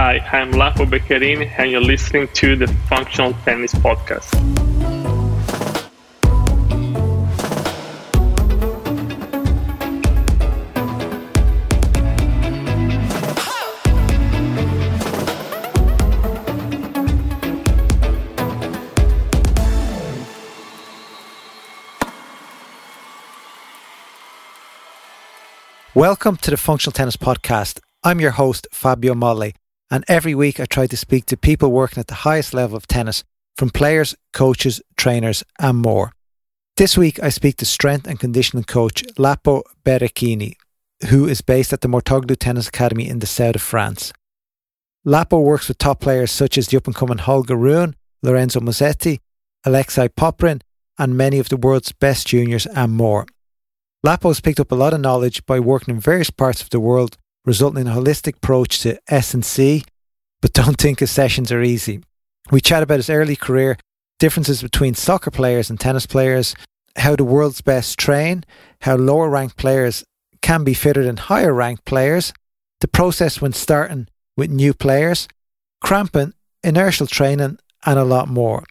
Hi, I'm Lapo Becherini, and you're listening to the Functional Tennis Podcast. Welcome to the Functional Tennis Podcast. I'm your host, Fabio Molle, and every week I try to speak to people working at the highest level of tennis, from players, coaches, trainers, and more. This week I speak to strength and conditioning coach Lapo Becherini, who is based at the Mouratoglou Tennis Academy in the south of France. Lapo works with top players such as the up and coming Holger Rune, Lorenzo Musetti, Alexei Popyrin, and many of the world's best juniors and more. Lapo's picked up a lot of knowledge by working in various parts of the world, resulting in a holistic approach to S&C, but don't think his sessions are easy. We chat about his early career, differences between soccer players and tennis players, how the world's best train, how lower ranked players can be fitter than higher ranked players, the process when starting with new players, cramping, inertial training, and a lot more.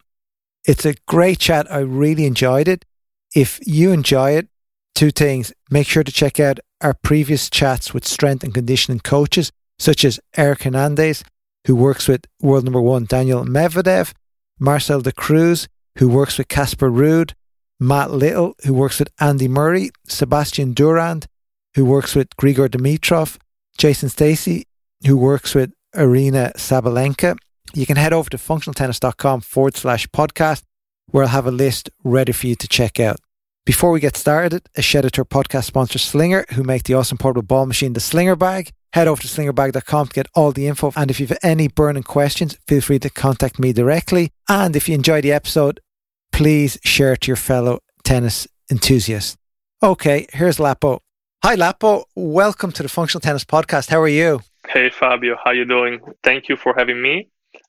It's a great chat. I really enjoyed it. If you enjoy it, two things. Make sure to check out our previous chats with strength and conditioning coaches, such as Eric Hernandez, who works with world number one Daniel Medvedev, Marcel da Cruz, who works with Casper Ruud, Matt Little, who works with Andy Murray, Sebastian Durand, who works with Grigor Dimitrov, Jason Stacy, who works with Aryna Sabalenka. You can head over to functionaltennis.com forward slash podcast, where I'll have a list ready for you to check out. Before we get started, a our podcast sponsor Slinger, who make the awesome portable ball machine, the Slinger Bag. Head over to slingerbag.com to get all the info. And if you have any burning questions, feel free to contact me directly. And if you enjoy the episode, please share it to your fellow tennis enthusiasts. Okay, here's Lapo. Hi, Lapo. Welcome to the Functional Tennis Podcast. How are you? Hey, Fabio. How you doing? Thank you for having me.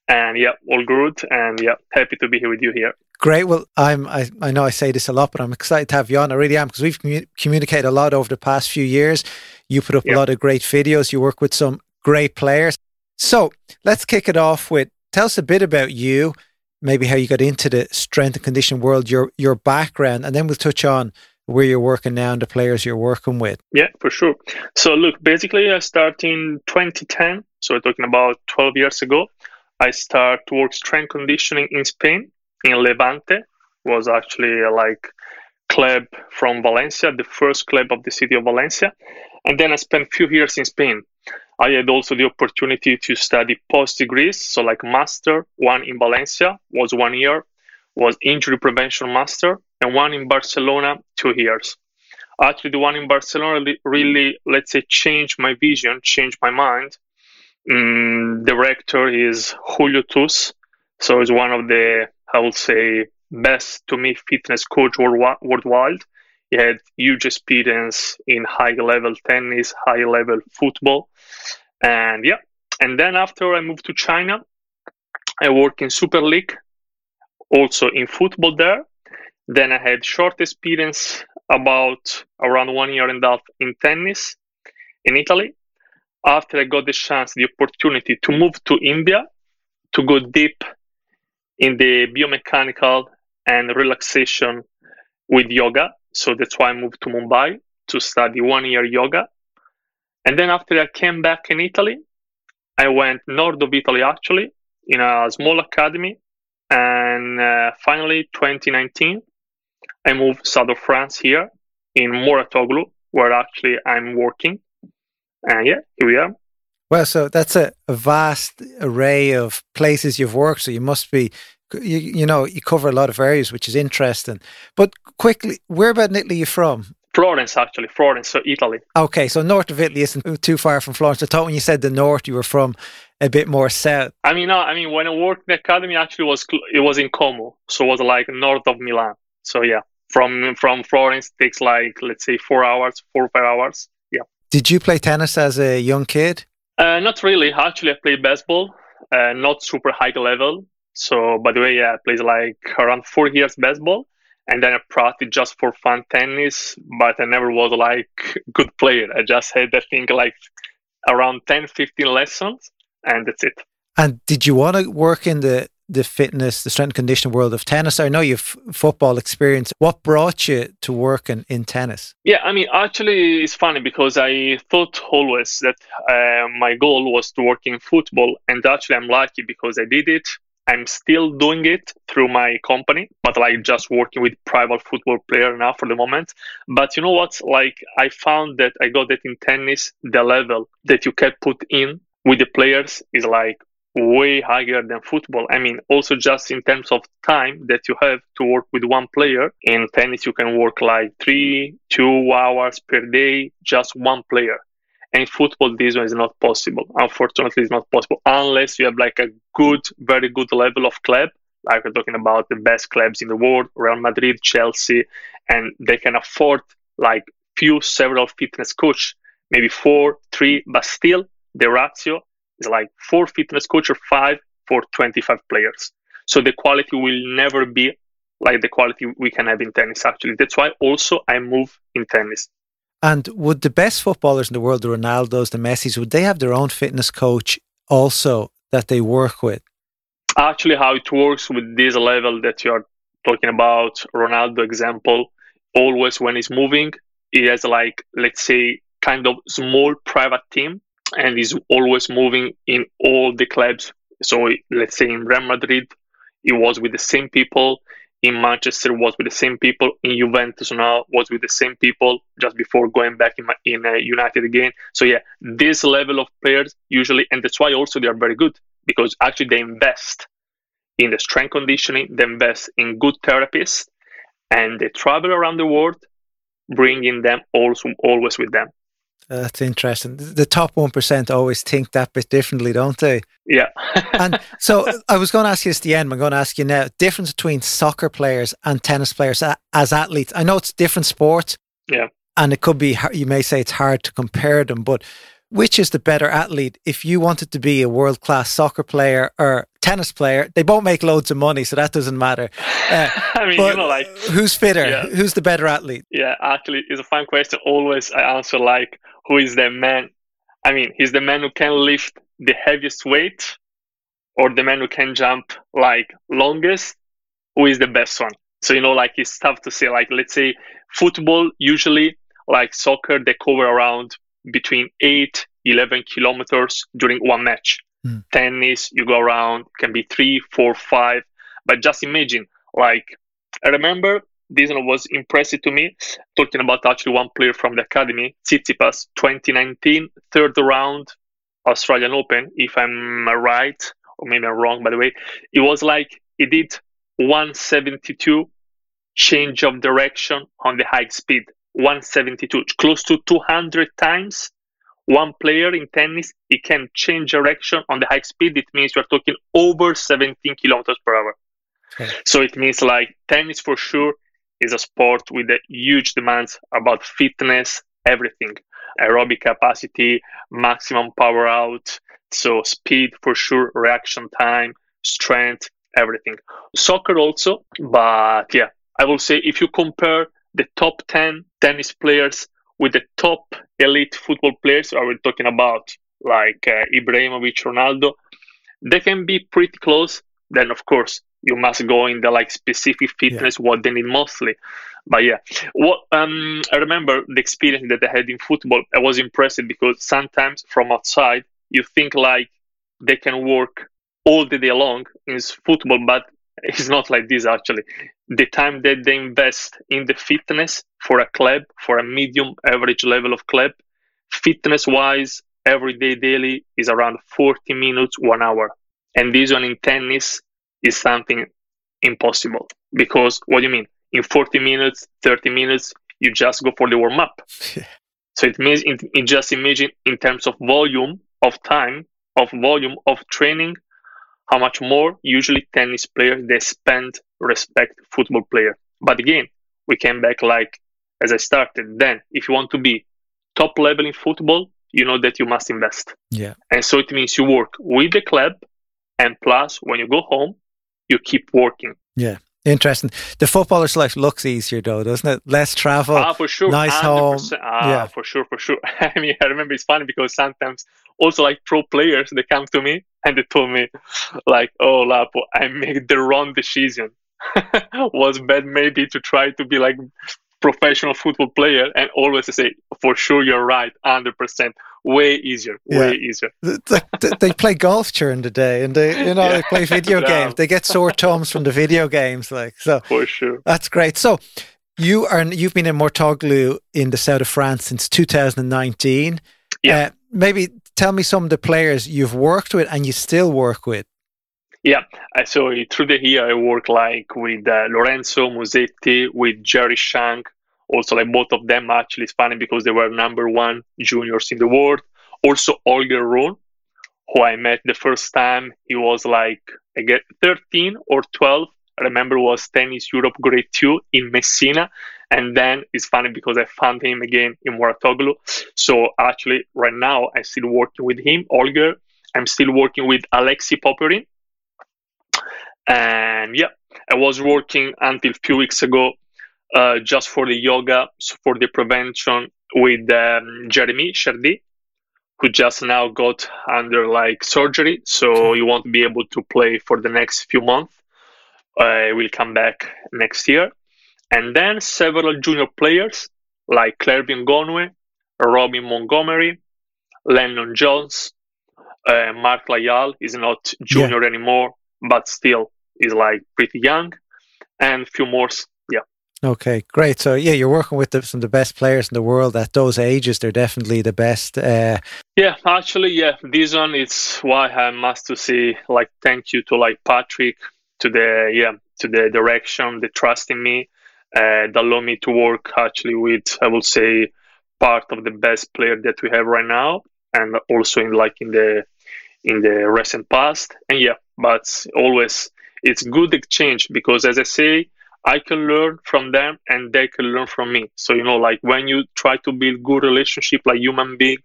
And yeah, all good. And yeah, happy to be here with you here. Great. Well, I'm. I, I know I say this a lot, but I'm excited to have you on. I really am because we've commu- communicated a lot over the past few years. You put up Yep. a lot of great videos. You work with some great players. So let's kick it off with tell us a bit about you, maybe how you got into the strength and conditioning world, your your background, and then we'll touch on where you're working now and the players you're working with. Yeah, for sure. So look, basically, I started in 2010. So we're talking about 12 years ago. I start work strength conditioning in Spain, in Levante. Was actually a, like club from Valencia, the first club of the city of Valencia. And then I spent few years in Spain. I had also the opportunity to study post degrees, so like master. One in Valencia was one year, was injury prevention master, and one in Barcelona, two years actually the one in Barcelona really, let's say, changed my vision, changed my mind. Mm, the rector is Julio Tous, so he's one of the, I would say, best to me fitness coach worldwi- worldwide. He had huge experience in high level tennis, high level football, and yeah. And then after I moved to China, I worked in Super League, also in football there. Then I had short experience about around one year and a half in tennis in Italy. After I got the chance, the opportunity to move to India to go deep in the biomechanical and relaxation with yoga. So that's why I moved to Mumbai to study one year yoga. And then after I came back in Italy, I went north of Italy actually in a small academy. And uh, finally, 2019, I moved south of France here in Mouratoglou, where actually I'm working. And yeah, here we are. Well, so that's a, a vast array of places you've worked. So you must be, you, you know, you cover a lot of areas, which is interesting. But quickly, where about in Italy are you from? Florence, actually, Florence, so Italy. Okay, so north of Italy isn't too far from Florence. I thought when you said the north, you were from a bit more south. I mean, no, I mean, when I worked in the academy, actually was it was in Como, so it was like north of Milan. So yeah, from from Florence takes like let's say four hours, four or five hours. Did you play tennis as a young kid? Uh, not really. Actually, I played baseball, uh, not super high level. So, by the way, yeah, I played like around four years baseball, and then I practiced just for fun tennis. But I never was like good player. I just had I think like around 10, 15 lessons, and that's it. And did you want to work in the the fitness, the strength and conditioning world of tennis? I know you've football experience. What brought you to work in, in tennis? Yeah, I mean, actually, it's funny because I thought always that uh, my goal was to work in football, and actually, I'm lucky because I did it. I'm still doing it through my company, but like just working with private football player now for the moment. But you know what? Like I found that I got that in tennis, the level that you can put in with the players is like way higher than football. I mean, also just in terms of time that you have to work with one player. In tennis, you can work like three, two hours per day, just one player. And in football, this one is not possible. Unfortunately, it's not possible unless you have like a good, very good level of club. Like we're talking about the best clubs in the world, Real Madrid, Chelsea, and they can afford like few, several fitness coach, maybe four, three, but still the ratio is like four fitness coach or five for 25 players. So the quality will never be like the quality we can have in tennis, actually. That's why also I move in tennis. And would the best footballers in the world, the Ronaldos, the Messis, would they have their own fitness coach also that they work with? Actually, how it works with this level that you're talking about, Ronaldo example, always when he's moving, he has like, let's say, kind of small private team and is always moving in all the clubs. So let's say in Real Madrid, he was with the same people. In Manchester, was with the same people. In Juventus now was with the same people just before going back in, in uh, United again. So yeah, this level of players usually, and that's why also they are very good because actually they invest in the strength conditioning, they invest in good therapists, and they travel around the world, bringing them also always with them. That's interesting. The top 1% always think that bit differently, don't they? Yeah. and so I was going to ask you this at the end. I'm going to ask you now difference between soccer players and tennis players as athletes. I know it's different sports. Yeah. And it could be, you may say it's hard to compare them, but which is the better athlete if you wanted to be a world class soccer player or tennis player? They both make loads of money, so that doesn't matter. Uh, I mean, you know, like who's fitter? Yeah. Who's the better athlete? Yeah, actually, it's a fun question. Always I answer like, who is the man? I mean, he's the man who can lift the heaviest weight, or the man who can jump like longest. Who is the best one? So you know, like it's tough to say. Like, let's say football usually, like soccer, they cover around between 8 11 kilometers during one match mm. tennis you go around can be three four five but just imagine like i remember this one was impressive to me talking about actually one player from the academy Tsitsipas 2019 third round australian open if i'm right or maybe i'm wrong by the way it was like he did 172 change of direction on the high speed 172, close to 200 times. One player in tennis, he can change direction on the high speed. It means we're talking over 17 kilometers per hour. So it means like tennis for sure is a sport with a huge demands about fitness, everything, aerobic capacity, maximum power out, so speed for sure, reaction time, strength, everything. Soccer also, but yeah, I will say if you compare the top 10 tennis players with the top elite football players, are we talking about like uh, Ibrahimovic, Ronaldo, they can be pretty close. Then, of course, you must go in the like specific fitness yeah. what they need mostly. But yeah, what um, I remember the experience that I had in football. I was impressed because sometimes from outside you think like they can work all the day long in football, but it's not like this actually. The time that they invest in the fitness for a club, for a medium average level of club, fitness wise, every day daily is around 40 minutes, one hour. And this one in tennis is something impossible because what do you mean? In 40 minutes, 30 minutes, you just go for the warm up. so it means, in, in just imagine in terms of volume of time, of volume of training, how much more usually tennis players they spend respect football player. But again, we came back like as I started. Then, if you want to be top level in football, you know that you must invest. Yeah. And so it means you work with the club, and plus when you go home, you keep working. Yeah. Interesting. The footballer's life looks easier though, doesn't it? Less travel. Ah, for sure. Nice home. Ah, yeah. for sure, for sure. I mean, I remember it's funny because sometimes also like pro players they come to me and they told me like oh lapo i made the wrong decision was bad maybe to try to be like professional football player and always say for sure you're right 100% way easier way yeah. easier they play golf during the day and they you know yeah. they play video yeah. games. They get sore thumbs from the video games like so for sure. that's great. So you are you've been in Mouratoglou in the south of France since 2019 yeah. Uh, maybe tell me some of the players you've worked with and you still work with. Yeah, so through the year I work like with uh, Lorenzo Musetti, with Jerry Shank, also like both of them actually funny because they were number one juniors in the world. Also Holger Rune, who I met the first time, he was like get 13 or 12. I remember was tennis Europe grade two in Messina. And then it's funny because I found him again in Mouratoglou. So actually right now I'm still working with him, Holger. I'm still working with Alexei Popyrin, and yeah, I was working until a few weeks ago uh, just for the yoga, for the prevention with um, Jeremy Chardy, who just now got under like surgery. So he won't be able to play for the next few months. I uh, will come back next year. And then several junior players like Clervie Ngounoue, Robin Montgomery, Lennon Jones, uh, Mark Lajal is not junior yeah. anymore, but still is like pretty young, and a few more. Okay, great. So yeah, you're working with the, some of the best players in the world at those ages. They're definitely the best. Uh... Yeah, actually, yeah. This one it's why I must to say like thank you to like Patrick to the yeah to the direction, the trust in me, uh, that allow me to work actually with I will say part of the best player that we have right now, and also in like in the in the recent past. And yeah, but always it's good exchange because as I say, I can learn from them and they can learn from me. So you know, like when you try to build good relationship, like human being,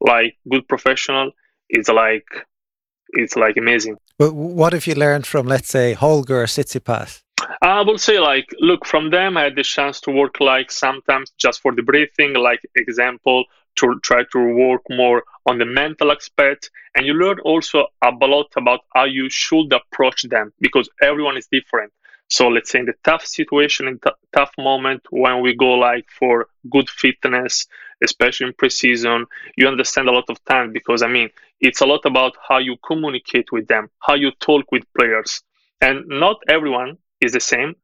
like good professional, it's like it's like amazing. But what have you learned from, let's say, Holger or Tsitsipas? I will say, like, look, from them, I had the chance to work, like, sometimes just for the breathing, like, example, to try to work more on the mental aspect and you learn also a lot about how you should approach them because everyone is different so let's say in the tough situation in t- tough moment when we go like for good fitness especially in preseason you understand a lot of time because i mean it's a lot about how you communicate with them how you talk with players and not everyone is the same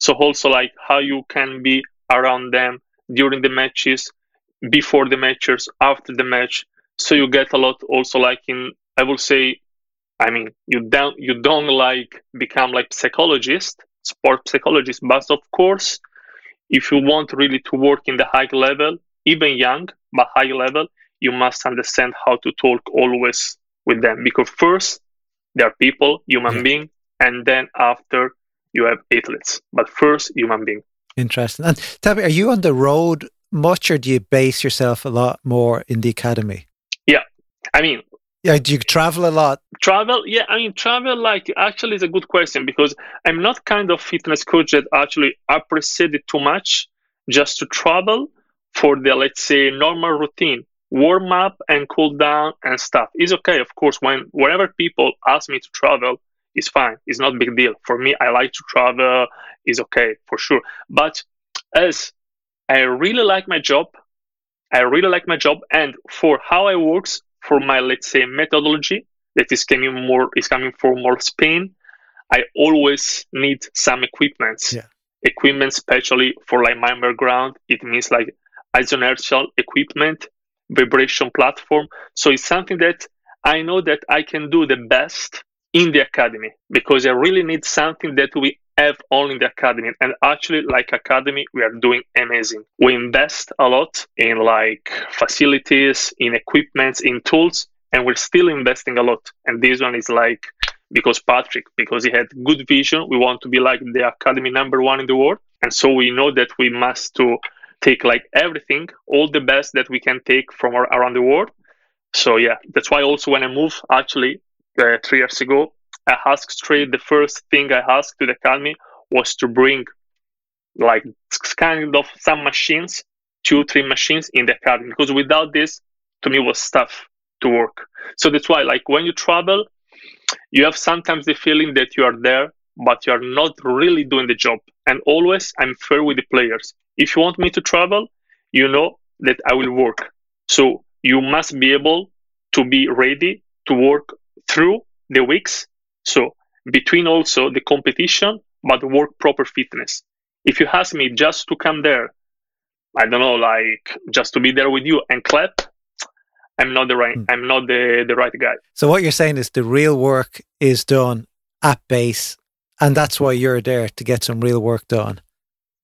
so also like how you can be around them during the matches before the matches, after the match. So you get a lot also like in I will say I mean you don't you don't like become like psychologist, sport psychologist, but of course if you want really to work in the high level, even young but high level, you must understand how to talk always with them because first they are people, human yeah. being, and then after you have athletes. But first human being. Interesting. And me, are you on the road much, or do you base yourself a lot more in the academy? Yeah, I mean, yeah, do you travel a lot? Travel, yeah, I mean, travel like actually is a good question because I'm not kind of fitness coach that actually appreciate it too much just to travel for the let's say normal routine warm up and cool down and stuff is okay of course when whenever people ask me to travel it's fine it's not big deal for me i like to travel is okay for sure but as I really like my job. I really like my job, and for how I works, for my let's say methodology that is coming more is coming from more Spain. I always need some equipments. Yeah. Equipment, especially for like my background, it means like isoinertial equipment, vibration platform. So it's something that I know that I can do the best in the academy because I really need something that we have only the academy. And actually like academy we are doing amazing. We invest a lot in like facilities in equipments in tools and we're still investing a lot. And this one is like because patrick because he had good vision we want to be like the academy number one in the world. And so we know that we must to take like everything all the best that we can take from around the world. So yeah that's why also when i moved actually uh, three years ago I asked straight the first thing I asked to the academy was to bring like kind of some machines, two, three machines in the academy because without this, to me was tough to work. So that's why, like, when you travel, you have sometimes the feeling that you are there, but you are not really doing the job. And always, I'm fair with the players. If you want me to travel, you know that I will work. So you must be able to be ready to work through the weeks. So between also the competition, but work proper fitness. If you ask me just to come there, I don't know, like just to be there with you and clap, I'm not the right. Hmm. I'm not the the right guy. So what you're saying is the real work is done at base, and that's why you're there to get some real work done.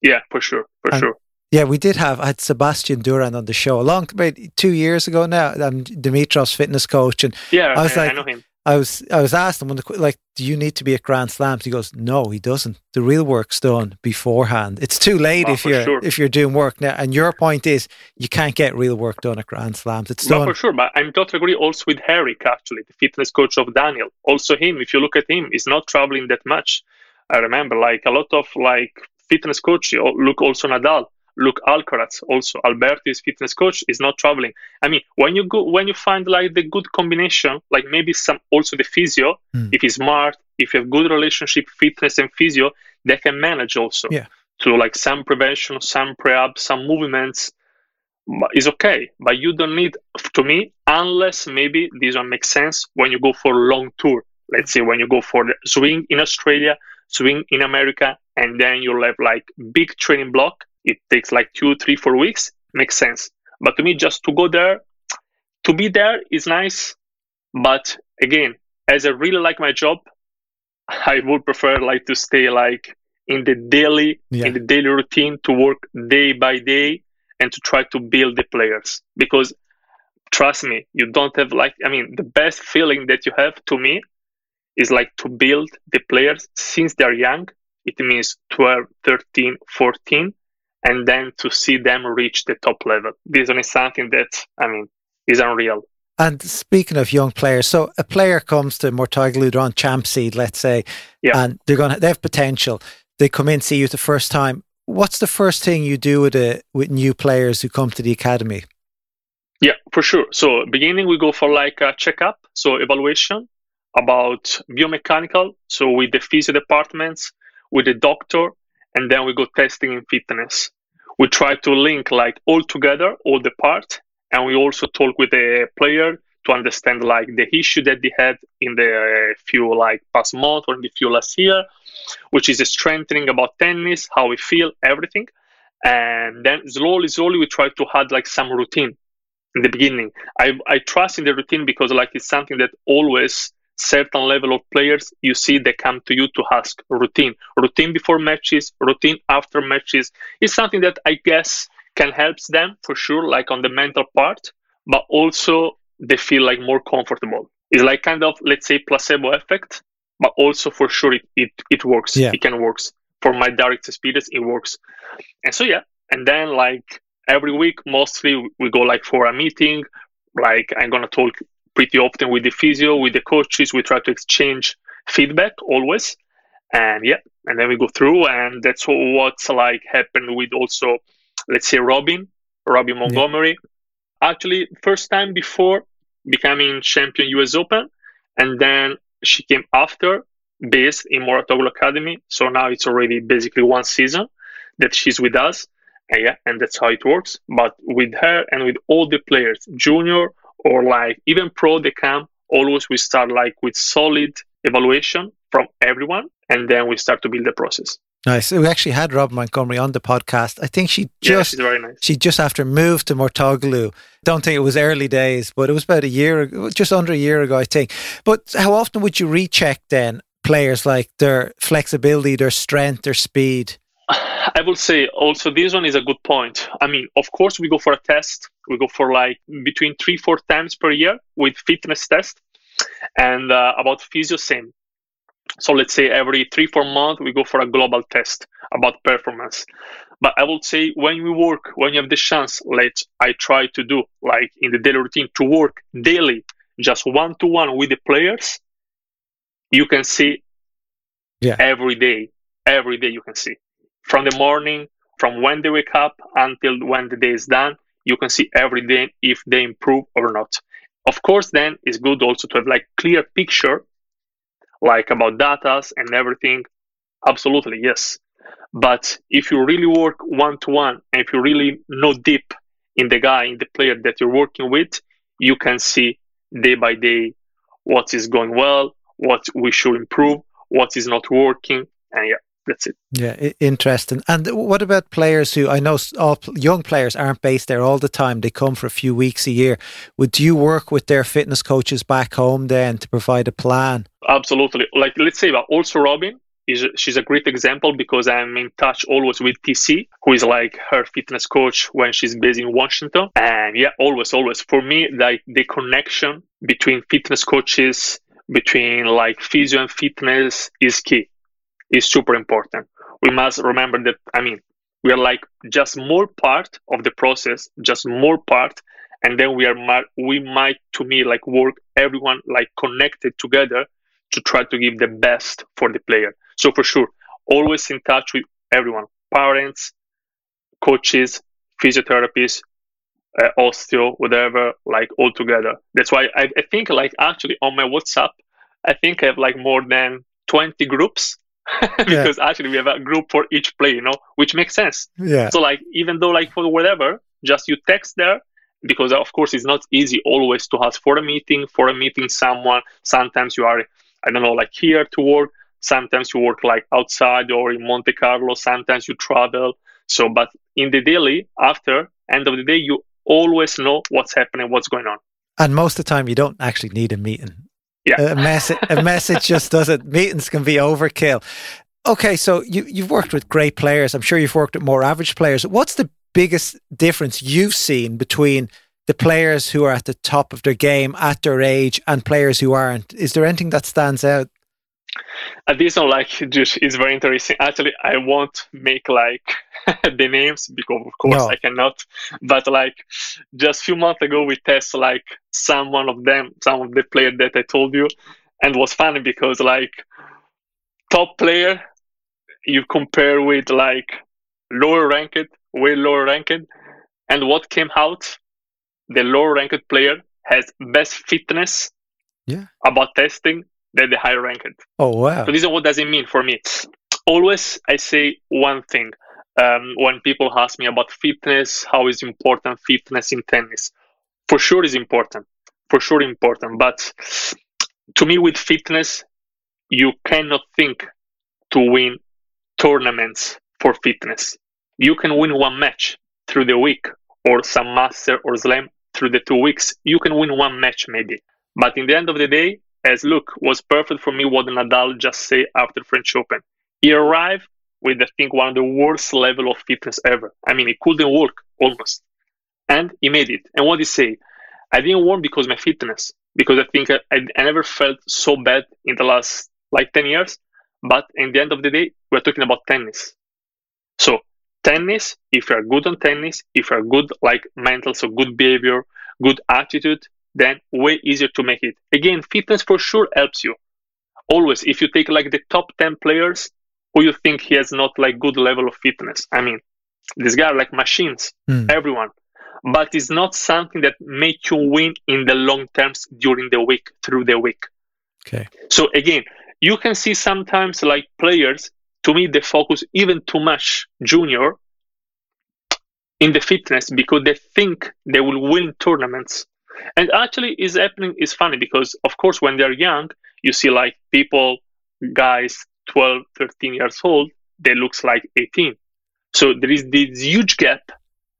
Yeah, for sure, for and, sure. Yeah, we did have I had Sebastian Durand on the show a long about two years ago now. I'm Dimitrov's fitness coach, and yeah, I was I, like, I know him. I was I was asked him when the, like, do you need to be at Grand Slams? He goes, no, he doesn't. The real work's done beforehand. It's too late oh, if you're sure. if you're doing work now. And your point is, you can't get real work done at Grand Slams. It's done for sure. But I'm totally agree also with Eric, actually, the fitness coach of Daniel. Also, him. If you look at him, he's not traveling that much. I remember, like a lot of like fitness coach. Look also Nadal Look, Alcaraz also Alberto is fitness coach is not traveling. I mean, when you go when you find like the good combination, like maybe some also the physio, mm. if he's smart, if you have good relationship, fitness and physio, they can manage also. Yeah. To like some prevention, some pre-up, some movements is okay, but you don't need to me unless maybe this one makes sense when you go for a long tour. Let's say when you go for the swing in Australia, swing in America, and then you'll have like big training block it takes like two, three, four weeks, makes sense. But to me, just to go there, to be there is nice. But again, as I really like my job, I would prefer like to stay like in the daily yeah. in the daily routine to work day by day and to try to build the players because trust me you don't have like i mean the best feeling that you have to me is like to build the players since they're young it means 12 13 14 and then to see them reach the top level. This is something that, I mean, is unreal. And speaking of young players, so a player comes to Mouratoglou, they're on champ seed, let's say, yeah. and they're going to, they have potential. They come in, see you the first time. What's the first thing you do with a, with new players who come to the academy? Yeah, for sure. So beginning, we go for like a checkup, so evaluation about biomechanical. So with the physio departments, with the doctor, and then we go testing in fitness. We try to link like all together, all the parts, and we also talk with the player to understand like the issue that they had in the uh, few like past month or in the few last year, which is strengthening about tennis, how we feel, everything. And then slowly, slowly we try to add like some routine in the beginning. I I trust in the routine because like it's something that always certain level of players you see they come to you to ask routine. Routine before matches routine after matches is something that i guess can help them for sure like on the mental part but also they feel like more comfortable. It's like kind of let's say placebo effect but also for sure it it, it works. Yeah. it can works. For my direct experience it works. And so yeah. And then like every week mostly we go like for a meeting like i'm gonna talk pretty often with the physio, with the coaches. We try to exchange feedback always. And yeah, and then we go through, and that's what's like happened with also, let's say, Robin, Robin Montgomery. Yeah. Actually, first time before becoming champion US Open, and then she came after based in Mouratoglou Academy. So now it's already basically one season that she's with us. And yeah, and that's how it works. But with her and with all the players, junior, or like even pro come always we start like with solid evaluation from everyone and then we start to build the process Nice. We actually had Rob Montgomery on the podcast. I think she just yeah, nice. she just after moved to Mouratoglou. Don't think it was early days, but it was about a year, just under a year ago, I think. But how often would you recheck then players like their flexibility, their strength, their speed? I will say also this one is a good point. I mean, of course, we go for a test. We go for like between three, four times per year with fitness test, and uh, about physio same. So let's say every three, four months we go for a global test about performance. But I would say when we work, when you have the chance, let I try to do like in the daily routine to work daily, just one to one with the players. You can see yeah. every day, every day you can see from the morning, from when they wake up until when the day is done, you can see every day if they improve or not. Of course, then it's good also to have like clear picture, like about datas and everything. Absolutely, yes. But if you really work one to one, and if you really know deep in the guy, in the player that you're working with, you can see day by day what is going well, what we should improve, what is not working, and yeah, that's it. Yeah, interesting. And what about players who I know all young players aren't based there all the time? They come for a few weeks a year. Would you work with their fitness coaches back home then to provide a plan? Absolutely. Like let's say, but also Robin is she's a great example because I'm in touch always with TC, who is like her fitness coach when she's based in Washington. And yeah, always, always for me, like the connection between fitness coaches, between like physio and fitness is key is super important. We must remember that, I mean, we are like just more part of the process, just more part. And then we are, we might, to me, like work everyone like connected together to try to give the best for the player. So for sure, always in touch with everyone, parents, coaches, physiotherapists, uh, osteo, whatever, like all together. That's why I, I think like actually on my WhatsApp, I think I have like more than 20 groups because yeah. actually we have a group for each play, you know, which makes sense. Yeah. So like even though like for whatever, just you text there because of course it's not easy always to ask for a meeting, for a meeting someone. Sometimes you are I don't know, like here to work. Sometimes you work like outside or in Monte Carlo. Sometimes you travel. So, but in the daily, after end of the day, you always know what's happening, what's going on. And most of the time, you don't actually need a meeting. Yeah. A, message, a message just doesn't. Meetings can be overkill. Okay, so you, you've worked with great players. I'm sure you've worked with more average players. What's the biggest difference you've seen between the players who are at the top of their game at their age and players who aren't? Is there anything that stands out? Uh, this one, like, just is very interesting. Actually, I won't make like the names because, of course, no. I cannot. But like, just a few months ago, we test like some one of them, some of the player that I told you, and was funny because like top player, you compare with like lower ranked, way lower ranked, and what came out the lower ranked player has best fitness yeah. about testing than the higher ranked. Oh wow! So this is what does it mean for me. Always, I say one thing um, when people ask me about fitness, how is important fitness in tennis? For sure, is important. For sure, important. But to me, with fitness, you cannot think to win tournaments for fitness. You can win one match through the week or some master or slam through the two weeks, you can win one match maybe. But in the end of the day, as look was perfect for me what Nadal just say after French Open. He arrived with I think one of the worst level of fitness ever. I mean, he couldn't walk almost, and he made it. And what did he say? I didn't walk because my fitness, because I think I, I never felt so bad in the last like ten years. But in the end of the day, we're talking about tennis. So tennis, if you're good on tennis, if you're good like mental, so good behavior, good attitude, then way easier to make it. Again, fitness for sure helps you. Always, if you take like the top 10 players who you think he has not like good level of fitness. I mean, these guys are like machines, mm. everyone. But it's not something that make you win in the long terms during the week, through the week. Okay. So again, you can see sometimes like players to me they focus even too much junior in the fitness because they think they will win tournaments and actually is happening is funny because of course when they're young you see like people guys 12 13 years old they looks like 18 so there is this huge gap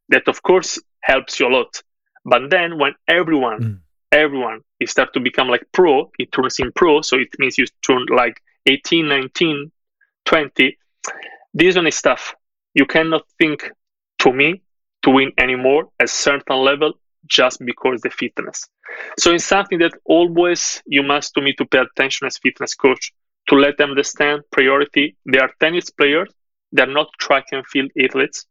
that of course helps you a lot but then when everyone mm. everyone is start to become like pro it turns in pro so it means you turn like 18 19 20, this one is tough. You cannot think to me to win anymore at certain level just because the fitness. So it's something that always you must to me to pay attention as fitness coach to let them understand priority. They are tennis players. They're not track and field athletes,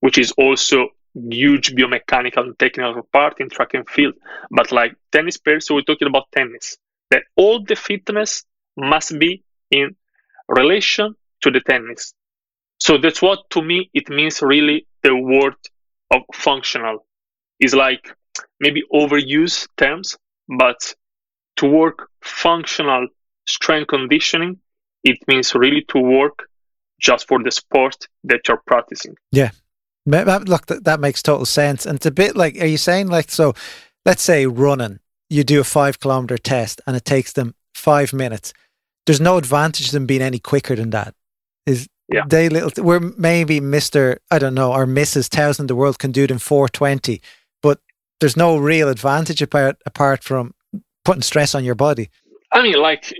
which is also huge biomechanical and technical part in track and field. But like tennis players, so we're talking about tennis. That all the fitness must be in relation to the tennis. So that's what to me it means really the word of functional is like maybe overuse terms, but to work functional strength conditioning, it means really to work just for the sport that you're practicing. Yeah. Look, that makes total sense. And it's a bit like, are you saying like, so let's say running, you do a five kilometer test and it takes them five minutes. There's no advantage them being any quicker than that. Is yeah. they little, we're maybe Mr. I don't know, or Mrs. Thousand the world can do it in 420, but there's no real advantage apart, apart from putting stress on your body. I mean, like,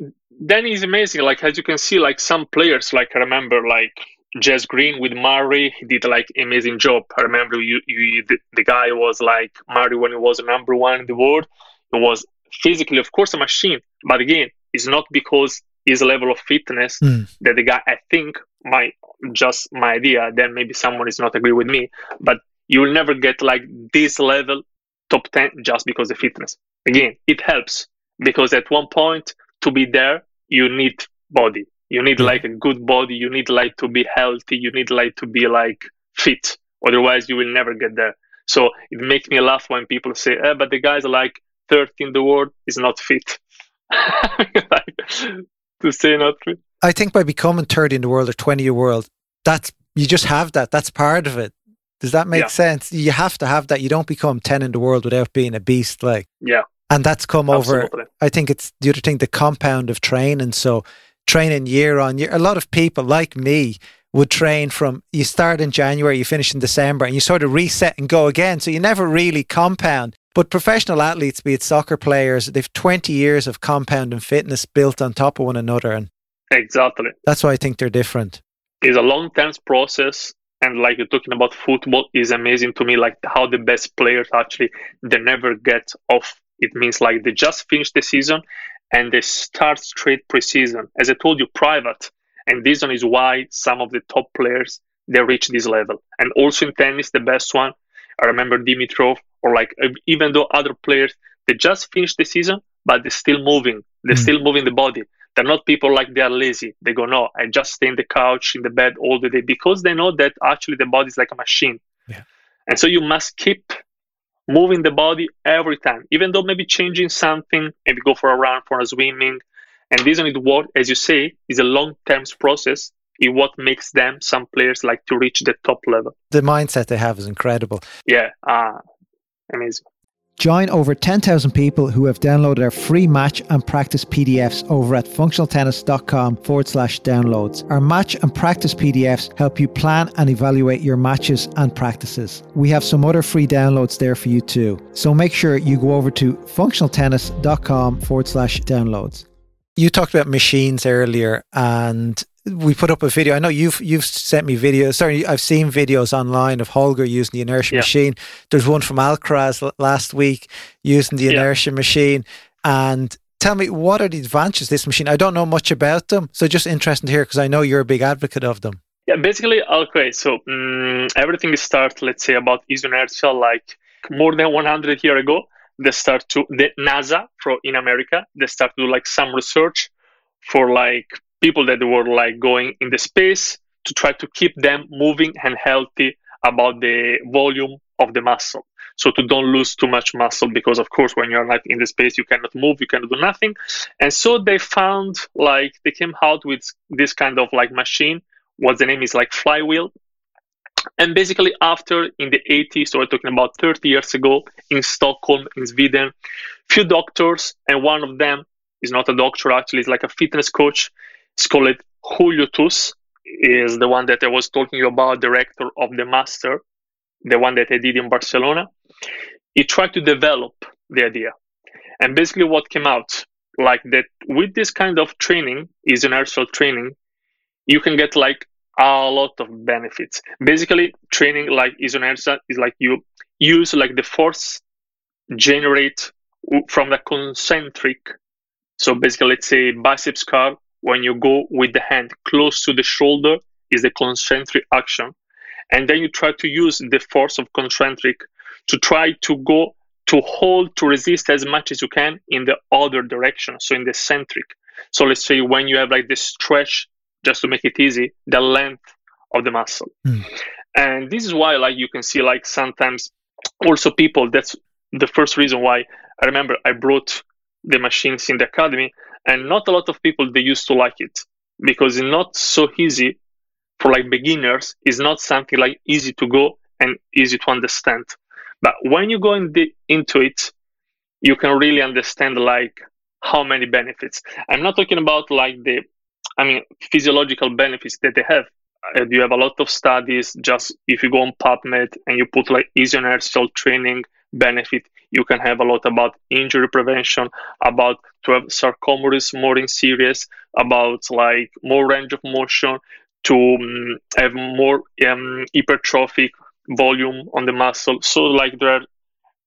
Danny is amazing. Like, as you can see, like some players, like I remember, like Jez Green with Murray, he did like amazing job. I remember you, you the, the guy was like Murray when he was number one in the world. He was physically, of course, a machine, but again, it's not because his level of fitness mm. that the guy. I think my just my idea. Then maybe someone is not agree with me, but you will never get like this level top ten just because of fitness. Again, it helps because at one point to be there, you need body. You need like a good body. You need like to be healthy. You need like to be like fit. Otherwise you will never get there. So it makes me laugh when people say eh, but the guys like 30 in the world is not fit. Like, to say not fit. I think by becoming 30 in the world or 20 in the world that's you just have that. That's part of it does that make yeah. sense you have to have that you don't become 10 in the world without being a beast like yeah and that's come Absolutely. over i think it's the other thing the compound of training so training year on year. A lot of people like me would train from you start in January, you finish in December, and you sort of reset and go again. So you never really compound. But professional athletes, be it soccer players, they've 20 years of compound and fitness built on top of one another. And exactly. That's why I think they're different. It's a long term process. And like you're talking about football is amazing to me, like how the best players actually they never get off. It means like they just finish the season and they start straight preseason. As I told you, private. And this one is why some of the top players they reach this level. And also in tennis, the best one, I remember Dimitrov, or like even though other players they just finished the season, but they're still moving. They're mm. still moving the body. They're not people like they are lazy. They go, no, I just stay in the couch, in the bed all the day because they know that actually the body is like a machine. Yeah. And so you must keep moving the body every time, even though maybe changing something, maybe go for a run, for a swimming. And this one, what, as you say, is a long term process. Is what makes them some players like to reach the top level. The mindset they have is incredible. Yeah, uh, amazing. Join over 10,000 people who have downloaded our free match and practice PDFs over at functionaltennis.com forward slash downloads. Our match and practice PDFs help you plan and evaluate your matches and practices. We have some other free downloads there for you too. So make sure you go over to functionaltennis.com forward slash downloads. You talked about machines earlier and we put up a video. I know you've you've sent me videos. Sorry, I've seen videos online of Holger using the inertia yeah. machine. There's one from Alcaraz last week using the inertia yeah. machine. And tell me, what are the advantages of this machine? I don't know much about them, so just interesting to hear because I know you're a big advocate of them. Yeah, basically, okay. So um, everything started, let's say, about inertia like more than 100 years ago. They start to the NASA from in America. They start to do like some research for like people that were like going in the space to try to keep them moving and healthy about the volume of the muscle. So to don't lose too much muscle because of course when you're like in the space you cannot move you cannot do nothing. And so they found like they came out with this kind of like machine what the name is like flywheel. And basically after in the 80s so we're talking about 30 years ago in stockholm in sweden few doctors and one of them is not a doctor actually is like a fitness coach it's called Julio Tous, is the one that I was talking about, director of the master, the one that I did in Barcelona. He tried to develop the idea. And basically what came out, like that with this kind of training, is an inertial training, you can get like a lot of benefits. Basically, training like inertia is like you use like the force generate from the concentric. So basically, let's say biceps curl when you go with the hand close to the shoulder is the concentric action. And then you try to use the force of concentric to try to go to hold to resist as much as you can in the other direction so in the centric. So let's say when you have like this stretch just to make it easy the length of the muscle. Mm. and this is why like you can see like sometimes also people that's the first reason why. I remember I brought the machines in the academy, and not a lot of people they used to like it because it's not so easy for like beginners. It's not something like easy to go and easy to understand. But when you go in the, into it, you can really understand like how many benefits. I'm not talking about like the, I mean, physiological benefits that they have. Uh, you have a lot of studies. Just if you go on PubMed and you put like inertial training benefit, you can have a lot about injury prevention, about to have sarcomeres more in series, about like more range of motion, to um, have more um, hypertrophic volume on the muscle. So like there are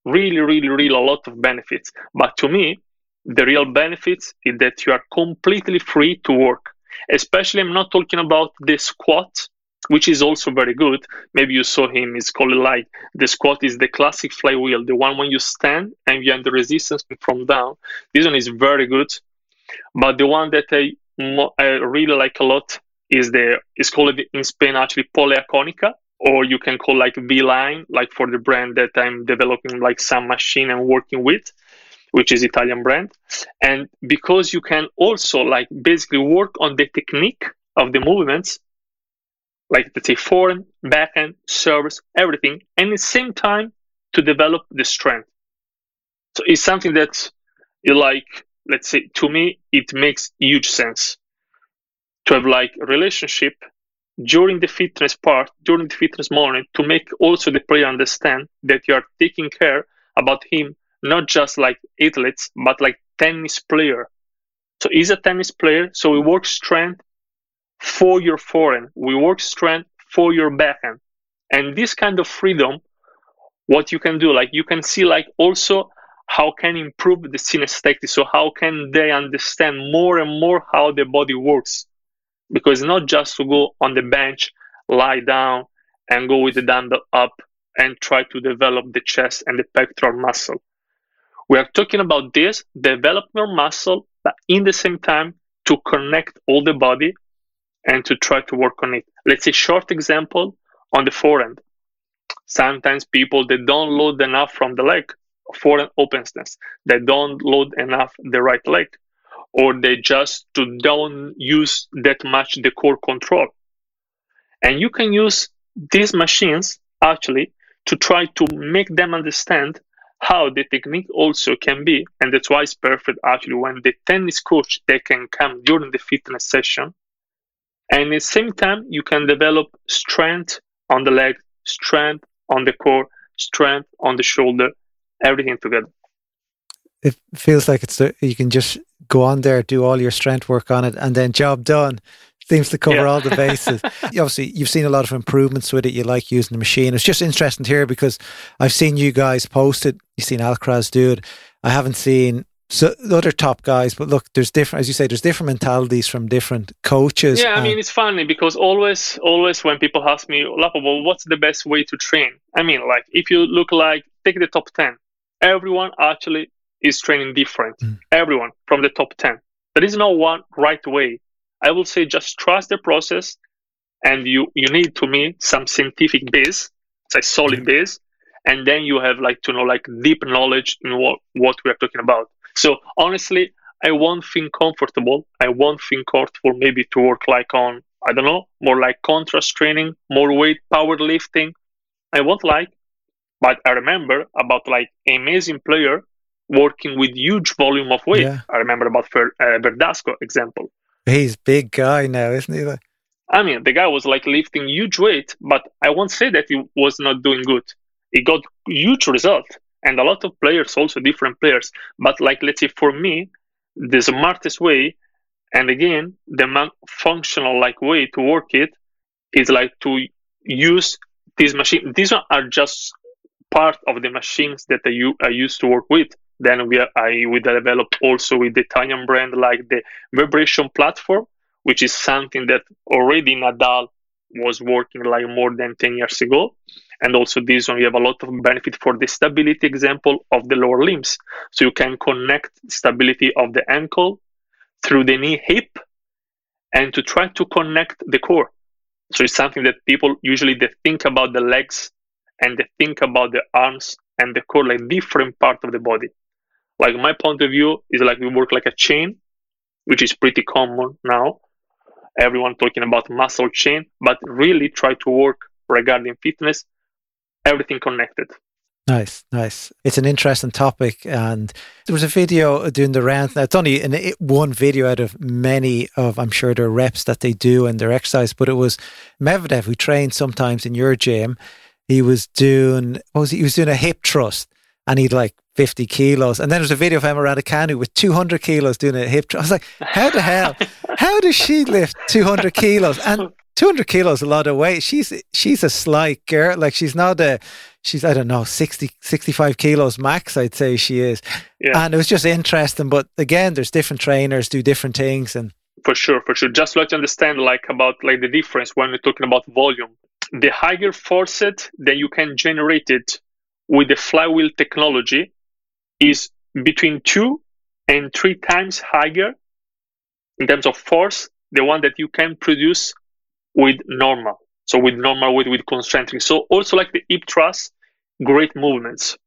really, really, really a lot of benefits. But to me, the real benefits is that you are completely free to work. Especially, I'm not talking about the squat, which is also very good. Maybe you saw him, it's called like the squat is the classic flywheel, the one when you stand and you have the resistance from down. This one is very good. But the one that I, I really like a lot is the is called in Spain actually polea or you can call like V-line, like for the brand that I'm developing like some machine and working with, which is Italian brand. And because you can also like basically work on the technique of the movements, like let's say forehand, backhand, service, everything, and at the same time to develop the strength. So it's something that you like, let's say to me, it makes huge sense to have like relationship during the fitness part, during the fitness morning, to make also the player understand that you are taking care about him, not just like athletes, but like tennis player. So he's a tennis player, so we work strength for your forehand, we work strength for your backhand. And this kind of freedom, what you can do, like you can see like also how can improve the synesthetic. So how can they understand more and more how the body works? because not just to go on the bench, lie down, and go with the dumbbell up and try to develop the chest and the pectoral muscle. We are talking about this, develop your muscle, but in the same time to connect all the body and to try to work on it. Let's say short example on the forehand. Sometimes people they don't load enough from the leg, forehand openness. They don't load enough the right leg or they just don't use that much the core control. And you can use these machines actually to try to make them understand how the technique also can be. And that's why it's perfect actually when the tennis coach they can come during the fitness session. And at the same time, you can develop strength on the leg, strength on the core, strength on the shoulder, everything together. It feels like it's the, you can just go on there, do all your strength work on it, and then job done. Seems to cover yeah. all the bases. Obviously, you've seen a lot of improvements with it. You like using the machine. It's just interesting to hear because I've seen you guys post it. You've seen Alcaraz do it. I haven't seen so the other top guys, but look, there's different, as you say, there's different mentalities from different coaches. Yeah, I mean, it's funny because always, always when people ask me, well, what's the best way to train? I mean, like if you look like take the top ten, everyone actually is training different. Mm. Everyone from the top 10. There is no one right way. I will say just trust the process and you, you need to me some scientific base, it's a solid mm. base, and then you have like to know like deep knowledge in what, what we are talking about. So honestly, I won't feel comfortable. I won't feel comfortable maybe to work like on, I don't know, more like contrast training, more weight powerlifting. I won't like, but I remember about like amazing player working with huge volume of weight. Yeah. I remember about Fer, uh, Verdasco example. He's big guy now, isn't he? I mean, the guy was like lifting huge weight, but I won't say that he was not doing good. He got huge result, and a lot of players, also different players. But like, let's say for me, the smartest way, and again, the functional like way to work it is like to use this machine. These are just part of the machines that I, I used to work with. Then we are, I we developed also with the Italian brand like the vibration platform, which is something that already Nadal was working like more than 10 years ago. And also this one, you have a lot of benefit for the stability example of the lower limbs. So you can connect stability of the ankle through the knee hip and to try to connect the core. So it's something that people usually they think about the legs and they think about the arms and the core like different part of the body. Like my point of view is like we work like a chain, which is pretty common now. Everyone talking about muscle chain, but really try to work regarding fitness, everything connected. Nice, nice. It's an interesting topic, and there was a video doing the round. Now it's only an, one video out of many of, I'm sure, their reps that they do and their exercise. But it was Medvedev who trained sometimes in your gym. He was doing, what was he? he was doing a hip thrust, and he'd like 50 kilos. And then there's a video of Emma Raducanu with 200 kilos doing a hip thrust. I was like, how the hell? How does she lift 200 kilos? And 200 kilos a lot of weight. She's she's a slight girl. Like she's not a she's I don't know 60 65 kilos max. I'd say she is. Yeah. And it was just interesting. But again, there's different trainers do different things and. For sure, for sure. Just like to understand like about like the difference when we're talking about volume. The higher force it, then you can generate it with the flywheel technology is between two and three times higher in terms of force the one that you can produce with normal. So with normal weight, with concentric. So also like the hip thrust, great movements,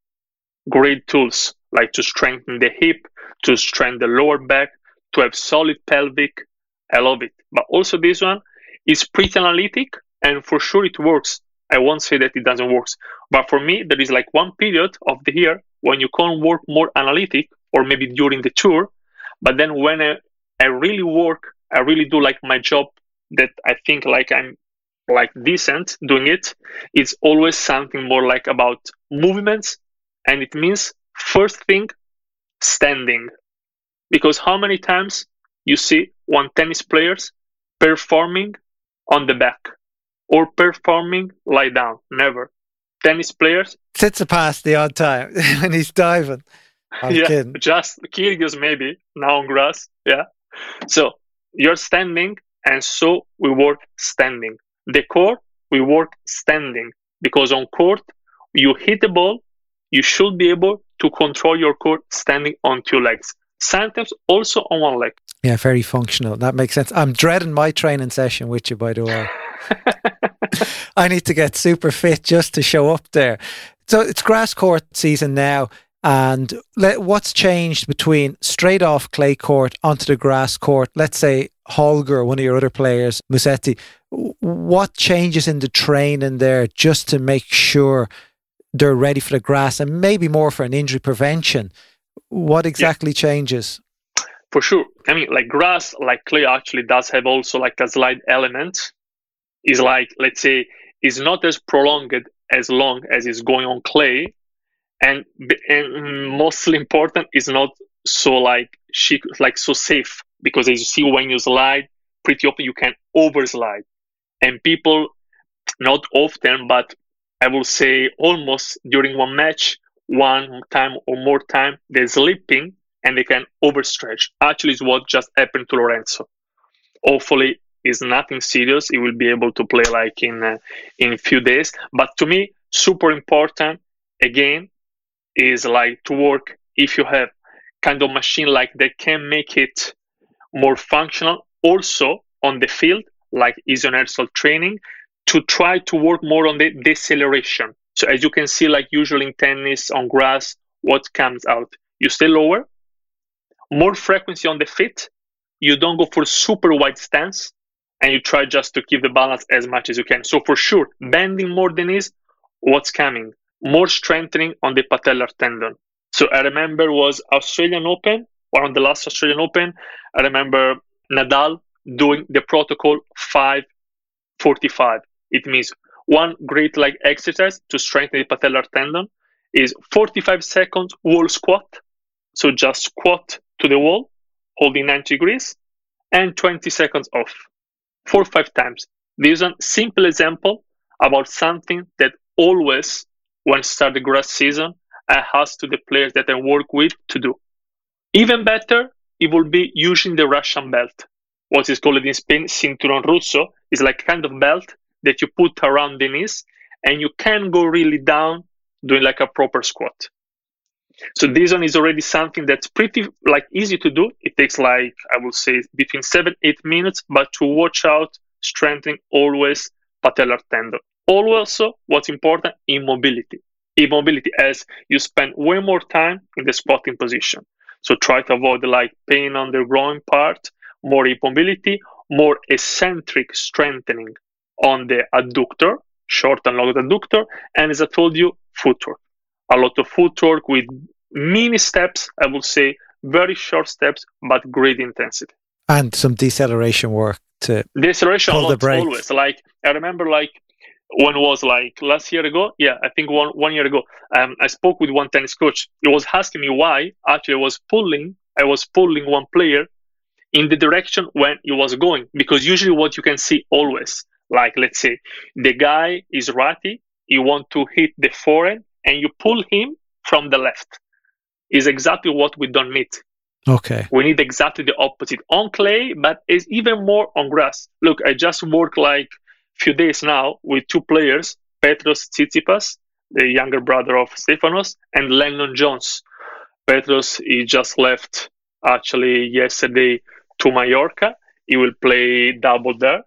great tools like to strengthen the hip, to strengthen the lower back, to have solid pelvic. I love it. But also this one is pretty analytic and for sure it works. I won't say that it doesn't work. But for me, there is like one period of the year when you can work more analytic or maybe during the tour. But then when I, I really work, I really do like my job that I think like I'm like decent doing it, it's always something more like about movements. And it means first thing, standing. Because how many times you see one tennis players performing on the back or performing lie down? Never. Tennis players sits past the odd time when he's diving. I'm yeah, kidding. just Kyrgios maybe now on grass. Yeah. So you're standing and so we work standing. The core, we work standing because on court, you hit the ball, you should be able to control your court standing on two legs. Sometimes also on one leg. Yeah, very functional. That makes sense. I'm dreading my training session with you, by the way. I need to get super fit just to show up there. So it's grass court season now. And let, what's changed between straight off clay court onto the grass court? Let's say Holger, one of your other players, Musetti. What changes in the training there just to make sure they're ready for the grass and maybe more for an injury prevention? What exactly yeah. changes? For sure. I mean, like grass, like clay actually does have also like a slide element. Is like, let's say, is not as prolonged as long as it's going on clay, and and mm, mostly important is not so like she like so safe because as you see when you slide pretty often you can overslide. And people not often but i will say almost during one match one time or more time they're slipping and they can overstretch. Actually is what just happened to lorenzo. Hopefully it's nothing serious. He will be able to play like in uh, in a few days. But to me super important again is like to work. If you have kind of machine like that can make it more functional also on the field like isoinertial training to try to work more on the deceleration. So as you can see like usually in tennis on grass what comes out? You stay lower more frequency on the feet you don't go for super wide stance and you try just to keep the balance as much as you can. So for sure bending more than is what's coming more strengthening on the patellar tendon. So I remember was Australian Open, one of the last Australian Open. I remember Nadal doing the protocol 545. It means one great leg exercise to strengthen the patellar tendon is 45 seconds wall squat. So just squat to the wall, holding 90 degrees, and 20 seconds off. Four or five times. This is a simple example about something that always when start the grass season, I ask to the players that I work with to do. Even better, it will be using the Russian belt. What is called in Spain cinturón ruso is like a kind of belt that you put around the knees and you can go really down doing like a proper squat. So this one is already something that's pretty like easy to do. It takes like I would say between seven eight minutes, but to watch out strengthening always patellar tendon. Also, what's important, immobility. Immobility as you spend way more time in the squatting position. So try to avoid like pain on the groin part, more hip mobility, more eccentric strengthening on the adductor, short and long adductor, and as I told you, footwork. A lot of footwork with mini steps, I would say, very short steps, but great intensity. And some deceleration work to deceleration pull the brakes. always. Like I remember, like when was like last year ago. Yeah, I think one one year ago. Um, I spoke with one tennis coach. He was asking me why. Actually, I was pulling. I was pulling one player in the direction when he was going because usually what you can see always, like let's say the guy is righty, you want to hit the forehand, and you pull him from the left. Is exactly what we don't need. Okay. We need exactly the opposite on clay, but it's even more on grass. Look, I just work like few days now with two players, Petros Tsitsipas, the younger brother of Stefanos, and Lennon Jones. Petros he just left actually yesterday to Mallorca. He will play double there,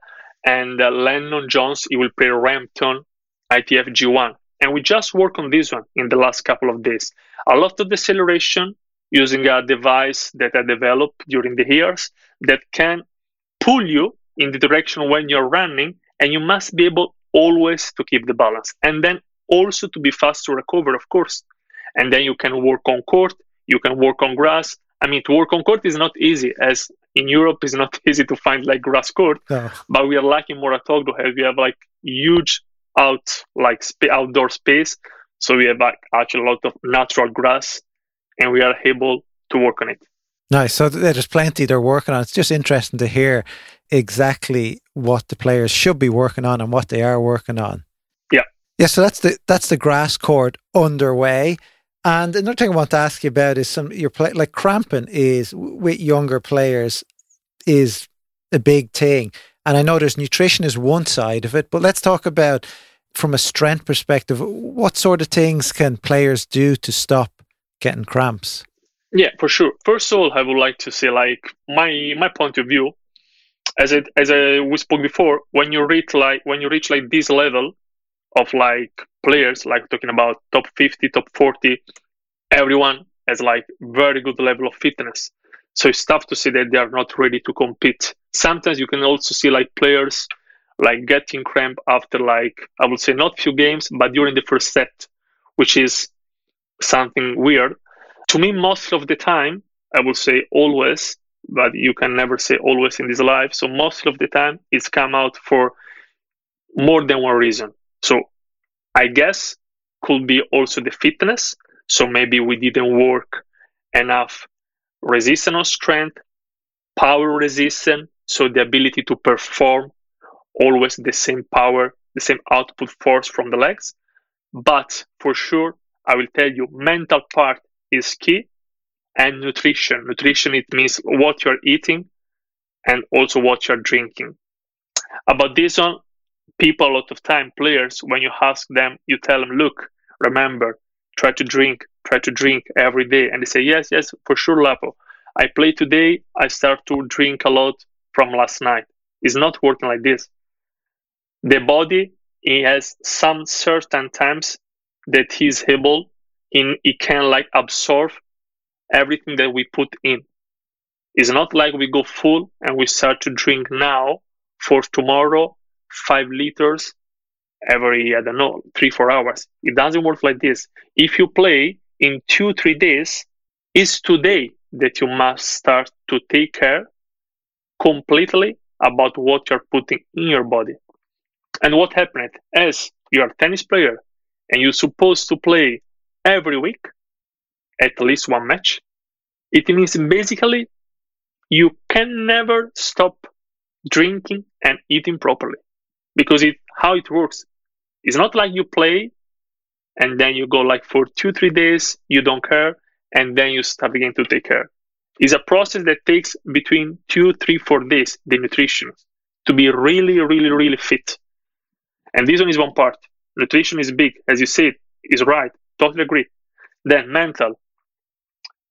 and uh, Lennon Jones he will play Roehampton ITF G1. And we just work on this one in the last couple of days. A lot of deceleration using a device that I developed during the years that can pull you in the direction when you're running and you must be able always to keep the balance and then also to be fast to recover of course and then you can work on court you can work on grass i mean to work on court is not easy as in europe it's not easy to find like grass court No. but we are lucky Mouratoglou we have like huge out like sp- outdoor space so we have like actually a lot of natural grass and we are able to work on it Nice. So there's plenty they're working on. It's just interesting to hear exactly what the players should be working on and what they are working on. Yeah. Yeah. So that's the that's the grass court underway. And another thing I want to ask you about is some your play like cramping is with younger players is a big thing. And I know there's nutrition is one side of it, but let's talk about from a strength perspective, what sort of things can players do to stop getting cramps? Yeah, for sure. First of all, I would like to say, like my my point of view, as it as I, we spoke before, when you reach like when you reach like this level of like players, like talking about top fifty, top forty, everyone has like very good level of fitness. So it's tough to see that they are not ready to compete. Sometimes you can also see like players like getting cramp after like I would say not few games, but during the first set, which is something weird to me, most of the time, I would say always, but you can never say always in this life. So most of the time, it's come out for more than one reason. So I guess could be also the fitness. So maybe we didn't work enough resistance or strength, power resistance, so the ability to perform always the same power, the same output force from the legs. But for sure, I will tell you, mental part is key and nutrition. Nutrition it means what you're eating and also what you're drinking. About this one people a lot of time players when you ask them you tell them look remember try to drink try to drink every day. And they say yes yes for sure lapo. I play today i start to drink a lot from last night. It's not working like this. The body it has some certain times that he's able in it can like absorb everything that we put in. It's not like we go full and we start to drink now for tomorrow five liters every I don't know three four hours. It doesn't work like this. If you play in two three days, it's today that you must start to take care completely about what you're putting in your body. And what happened as you're a tennis player and you're supposed to play every week, at least one match, it means basically you can never stop drinking and eating properly. Because it how it works it's not like you play and then you go like for two three days you don't care and then you start again to take care. It's a process that takes between two three four days the nutrition to be really really really fit. And this one is one part. Nutrition is big. As you said is right. Totally agree. Then mental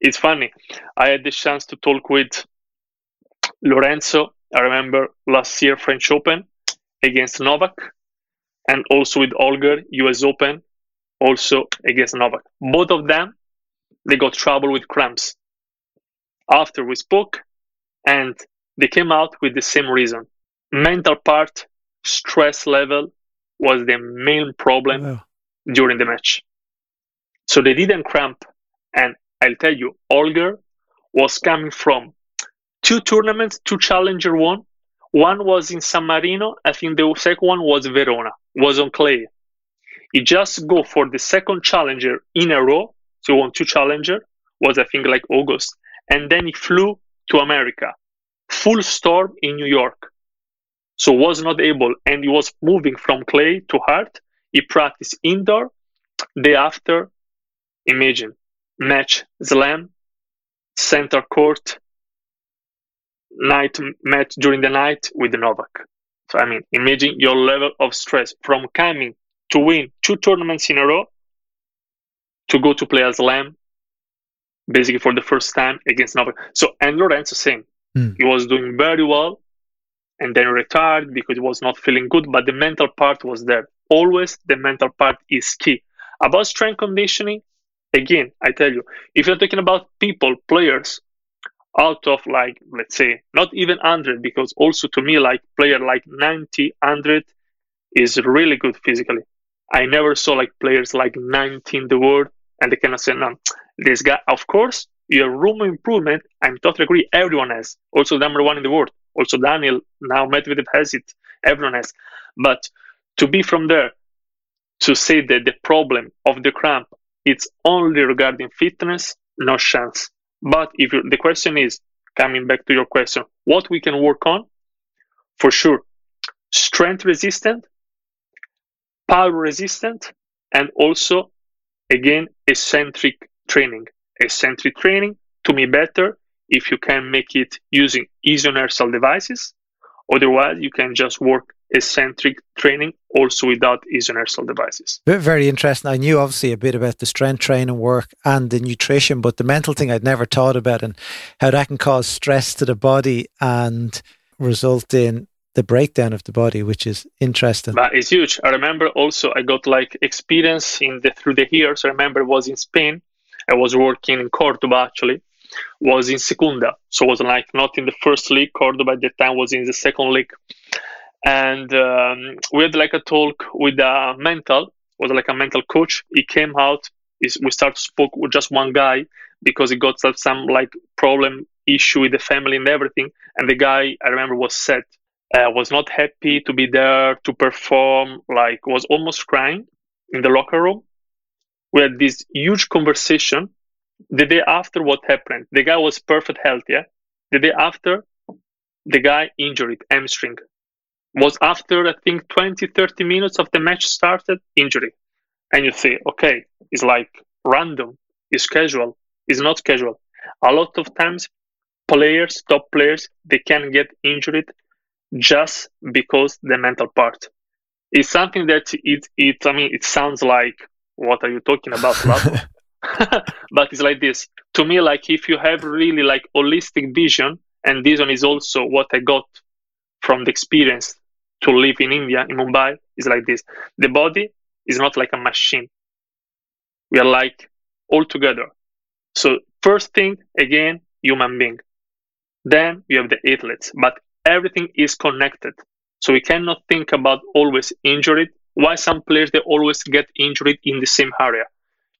it's funny. I had the chance to talk with Lorenzo. I remember last year French Open against Novak, and also with Holger US Open. also against Novak. Both of them, they got trouble with cramps. After we spoke, and they came out with the same reason. Mental part, stress level was the main problem wow. during the match. So they didn't cramp. And I'll tell you, Holger was coming from two tournaments, two Challenger one. One was in San Marino. I think the second one was Verona, was on clay. He just go for the second Challenger in a row. So he won two Challenger, was I think like August. And then he flew to America. Full storm in New York. So was not able and he was moving from clay to hard. He practiced indoor. Day after, imagine, match slam, center court, night match during the night with Novak. So I mean, imagine your level of stress from coming to win two tournaments in a row to go to play a slam basically for the first time against Novak. So and Lorenzo same. Mm. He was doing very well and then retired because he was not feeling good, but the mental part was there. Always the mental part is key. About strength conditioning, again, I tell you, if you're talking about people, players, out of like, let's say, not even 100, because also to me, like player like 90, 100 is really good physically. I never saw like players like 90 in the world and they cannot say, no, this guy, of course, you have room improvement. I'm totally agree. Everyone has. Also, number one in the world. Also, Daniel, now Medvedev has it. Everyone has. But to be from there, to say that the problem of the cramp it's only regarding fitness, no chance. But if the question is coming back to your question, what we can work on, for sure, strength resistant, power resistant, and also again eccentric training. Eccentric training to me better if you can make it using isoinertial devices. Otherwise, you can just work eccentric training also without isoinertial devices. Very interesting. I knew obviously a bit about the strength training work and the nutrition, but the mental thing I'd never thought about and how that can cause stress to the body and result in the breakdown of the body, which is interesting. But it's huge. I remember also I got like experience in the through the years. I remember it was in Spain. I was working in Cordoba actually. Was in Segunda, so was like not in the first league. Cordoba at the time was in the second league. And um, we had like a talk with a mental was like a mental coach. He came out we started spoke with just one guy because he got some like problem issue with the family and everything. And the guy i remember was sad uh, was not happy to be there to perform like was almost crying in the locker room. We had this huge conversation the day after what happened the guy was perfect health yeah the day after the guy injured hamstring was after I think 20, 30 minutes of the match started, injury. And you say, okay, it's like random, it's casual, it's not casual. A lot of times, players, top players, they can get injured just because the mental part. It's something that it, it I mean, it sounds like, what are you talking about, but it's like this. To me, like if you have really like holistic vision, and this one is also what I got from the experience to live in India, in Mumbai, is like this. The body is not like a machine. We are like all together. So first thing, again, human being. Then you have the athletes, but everything is connected. So we cannot think about always injured. Why some players they always get injured in the same area?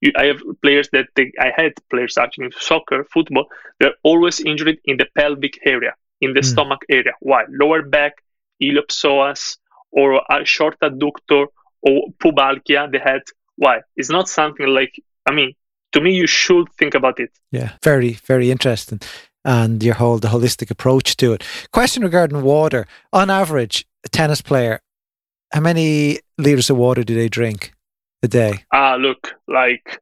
You, I have players that they, I had players actually in soccer, football. They're always injured in the pelvic area, in the mm. stomach area. Why? Lower back, iliopsoas or a short adductor or pubalgia, the head. Why? It's not something like, I mean, to me, you should think about it. Yeah, very, very interesting. And your whole, the holistic approach to it. Question regarding water. On average, a tennis player, how many liters of water do they drink a day? Ah, uh, look, like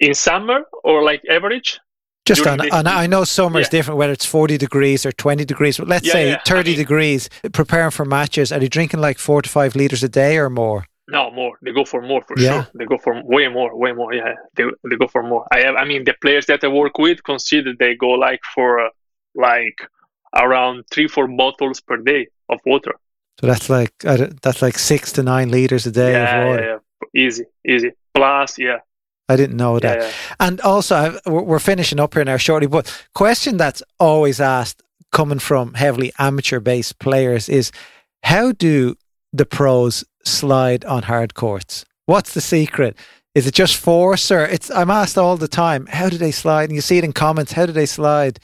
in summer or like average? Just on, on, I know summer is yeah. different, whether it's 40 degrees or 20 degrees, but let's yeah, say yeah. 30 I mean, degrees, preparing for matches. Are they drinking like four to five liters a day or more? No, more. They go for more for sure. They go for way more, way more. Yeah, they, they go for more. I have, I mean, the players that I work with consider they go like for uh, like around three, four bottles per day of water. So that's like uh, that's like six to nine liters a day yeah, of water. Easy, easy. Plus, yeah. I didn't know that. Yeah, yeah. And also, we're finishing up here now shortly, but question that's always asked coming from heavily amateur based players is how do the pros slide on hard courts? What's the secret? Is it just force or it's I'm asked all the time, how do they slide? And you see it in comments, how do they slide?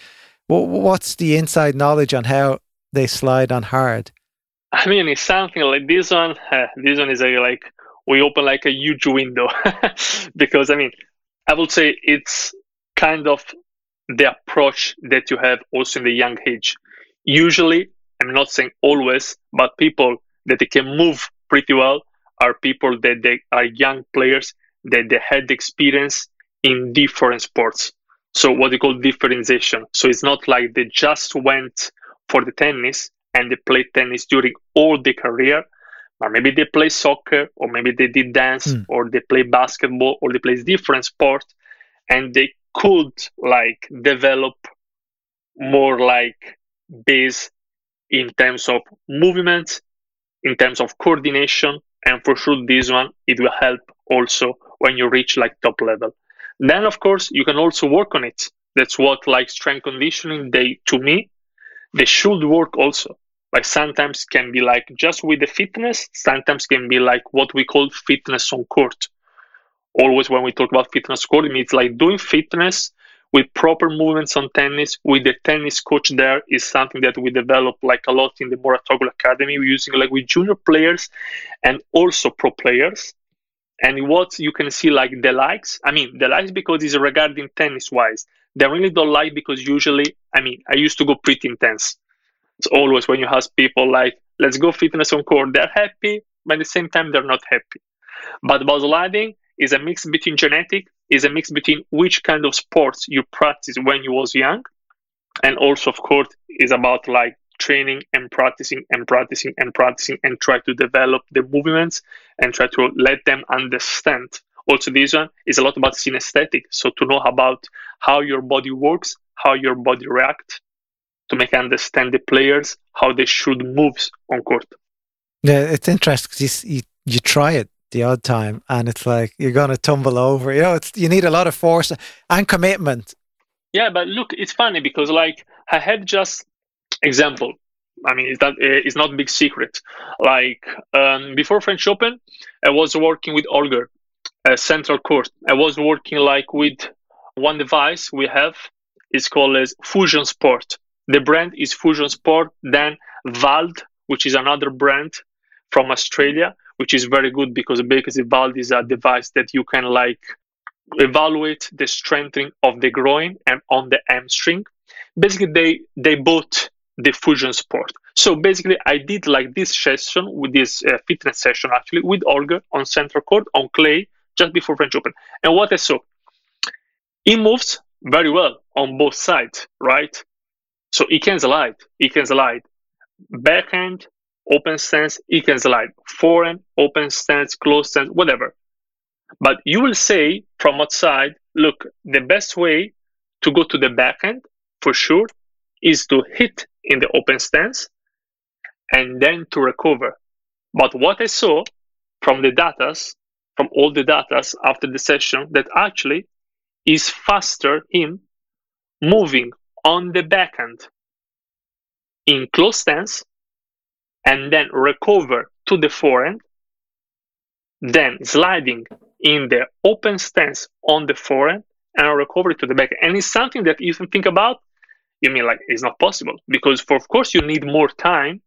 What's the inside knowledge on how they slide on hard? I mean, it's something like this one. Uh, this one is a, like we open like a huge window because I mean, I would say it's kind of the approach that you have also in the young age. Usually, I'm not saying always, but people that they can move pretty well are people that they are young players that they had experience in different sports. So what they call differentiation. So it's not like they just went for the tennis and they played tennis during all the career, but maybe they play soccer or maybe they did dance mm. or they play basketball or they play different sport and they could like develop more like base in terms of movement, in terms of coordination, and for sure this one it will help also when you reach like top level. Then of course you can also work on it. That's what like strength conditioning they to me they should work also. Like sometimes can be like just with the fitness, sometimes can be like what we call fitness on court. Always when we talk about fitness court, it means like doing fitness with proper movements on tennis with the tennis coach there is something that we develop like a lot in the Mouratoglou Academy. We're using like with junior players and also pro players. And what you can see like the likes, I mean the likes because it's regarding tennis wise. They really don't like because usually, I mean, I used to go pretty intense. It's always when you ask people like, let's go fitness on court, they're happy, but at the same time they're not happy. But about sliding is a mix between genetic is a mix between which kind of sports you practice when you was young and also of course is about like training and practicing and practicing and practicing and try to develop the movements and try to let them understand also this one is a lot about synesthetic so to know about how your body works how your body reacts to make understand the players how they should move on court yeah it's interesting because you, you, you try it the odd time, and it's like you're going to tumble over. You know, it's you need a lot of force and commitment. Yeah, but look, it's funny because like I had just example. I mean, it's not it's not big secret. Like um, before French Open, I was working with Holger, a central court. I was working like with one device we have. It's called as Fusion Sport. The brand is Fusion Sport. Then Vald, which is another brand from Australia, which is very good because basically Vald is a device that you can like evaluate the strengthening of the groin and on the hamstring. Basically, they they bought the fusion sport. So basically, I did like this session with this uh, fitness session actually with Holger on central court on clay just before French Open. And what I saw, he moves very well on both sides, right? So it can slide, it can slide backhand, open stance, it can slide forehand, open stance, close stance, whatever. But you will say from outside, look, the best way to go to the backhand for sure is to hit in the open stance and then to recover. But what I saw from the datas, from all the datas after the session, that actually is faster him moving on the backhand in close stance and then recover to the forehand, then sliding in the open stance on the forehand and recover to the back. And it's something that you think about, you mean like it's not possible because for of course you need more time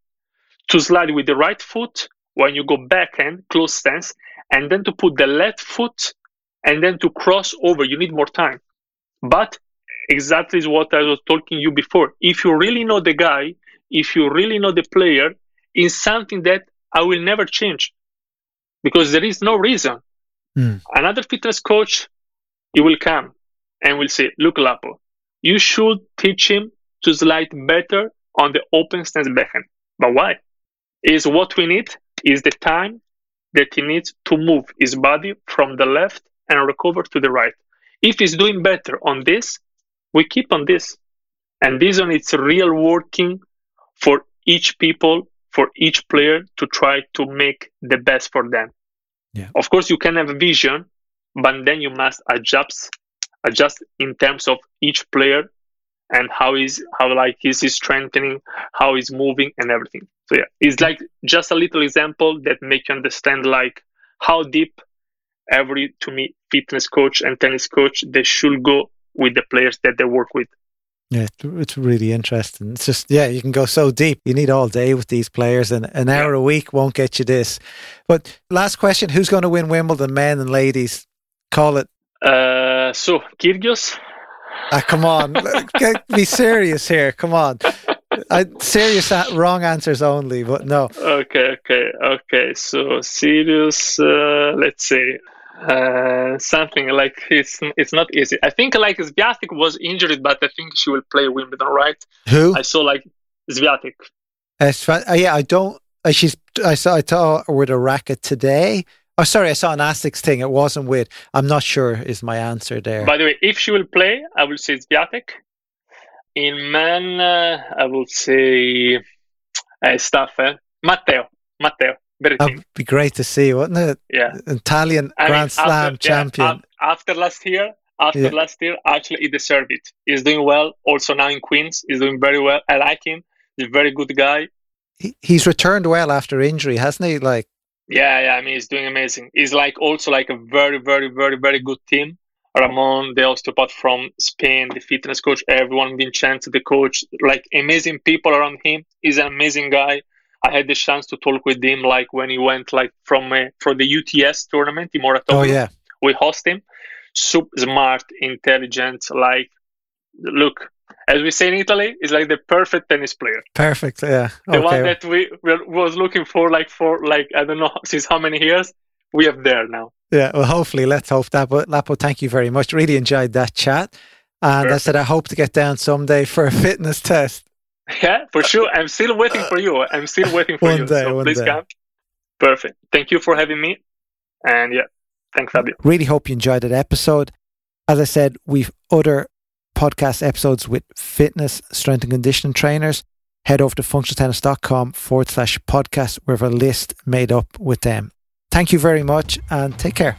to slide with the right foot when you go backhand, close stance, and then to put the left foot and then to cross over. You need more time. But exactly is what I was talking you before. If you really know the guy, if you really know the player, is something that I will never change because there is no reason. Mm. Another fitness coach, he will come and will say, Look, Lapo, you should teach him to slide better on the open stance backhand. But why? Is what we need is the time that he needs to move his body from the left and recover to the right. If he's doing better on this, we keep on this. And this one it's real working for each people for each player to try to make the best for them. Yeah. Of course, you can have a vision but then you must adjust adjust in terms of each player and how is how like is he strengthening, how he's moving and everything. So yeah, it's like just a little example that make you understand like how deep every to me fitness coach and tennis coach they should go with the players that they work with. Yeah, it's really interesting. It's just yeah, you can go so deep. You need all day with these players, and an hour a week won't get you this. But last question: Who's going to win Wimbledon, men and ladies? Call it. Uh, so Kyrgios. Ah, come on, be serious here. Come on. I, serious, wrong answers only, but no. Okay, okay, okay. So serious. Uh, let's say uh, something like it's it's not easy. I think like Swiatek was injured, but I think she will play Wimbledon, right? Who? I saw like Swiatek. Uh, yeah, I don't. Uh, she's. I saw. I saw her with a racket today. Oh, sorry, I saw an Asics thing. It wasn't with. I'm not sure. Is my answer there? By the way, if she will play, I will say Swiatek. In men, uh, I will say uh, stuff. Eh? Matteo. Matteo. That'd be great to see, wouldn't it? Yeah. Italian I Grand mean, Slam after, champion. Yeah, after last year, after yeah. last year, actually he deserved it. He's doing well. Also now in Queens, he's doing very well. I like him. He's a very good guy. He, he's returned well after injury, hasn't he? Like. Yeah, yeah. I mean, he's doing amazing. He's like also like a very, very, very, very good team. Ramon, the osteopath from Spain, the fitness coach, everyone, Vincenzo, the coach, like amazing people around him. He's an amazing guy. I had the chance to talk with him like when he went like from uh, from the UTS tournament in Mouratoglou. Oh yeah, we host him. Super smart, intelligent. Like, look, as we say in Italy, is like the perfect tennis player. Perfect, yeah. The okay. one that we, we was looking for, like for like I don't know since how many years. We have there now. Yeah, well, hopefully, let's hope that. But Lapo, thank you very much. Really enjoyed that chat, and Perfect. I said I hope to get down someday for a fitness test. Yeah, for sure. I'm still waiting for uh, you. I'm still waiting for one you. Day, so please day. come. Perfect. Thank you for having me. And yeah, thanks, Fabio. Really hope you enjoyed that episode. As I said, we've other podcast episodes with fitness, strength and conditioning trainers. Head over to functionaltennis.com forward slash podcast. We have a list made up with them. Thank you very much and take care.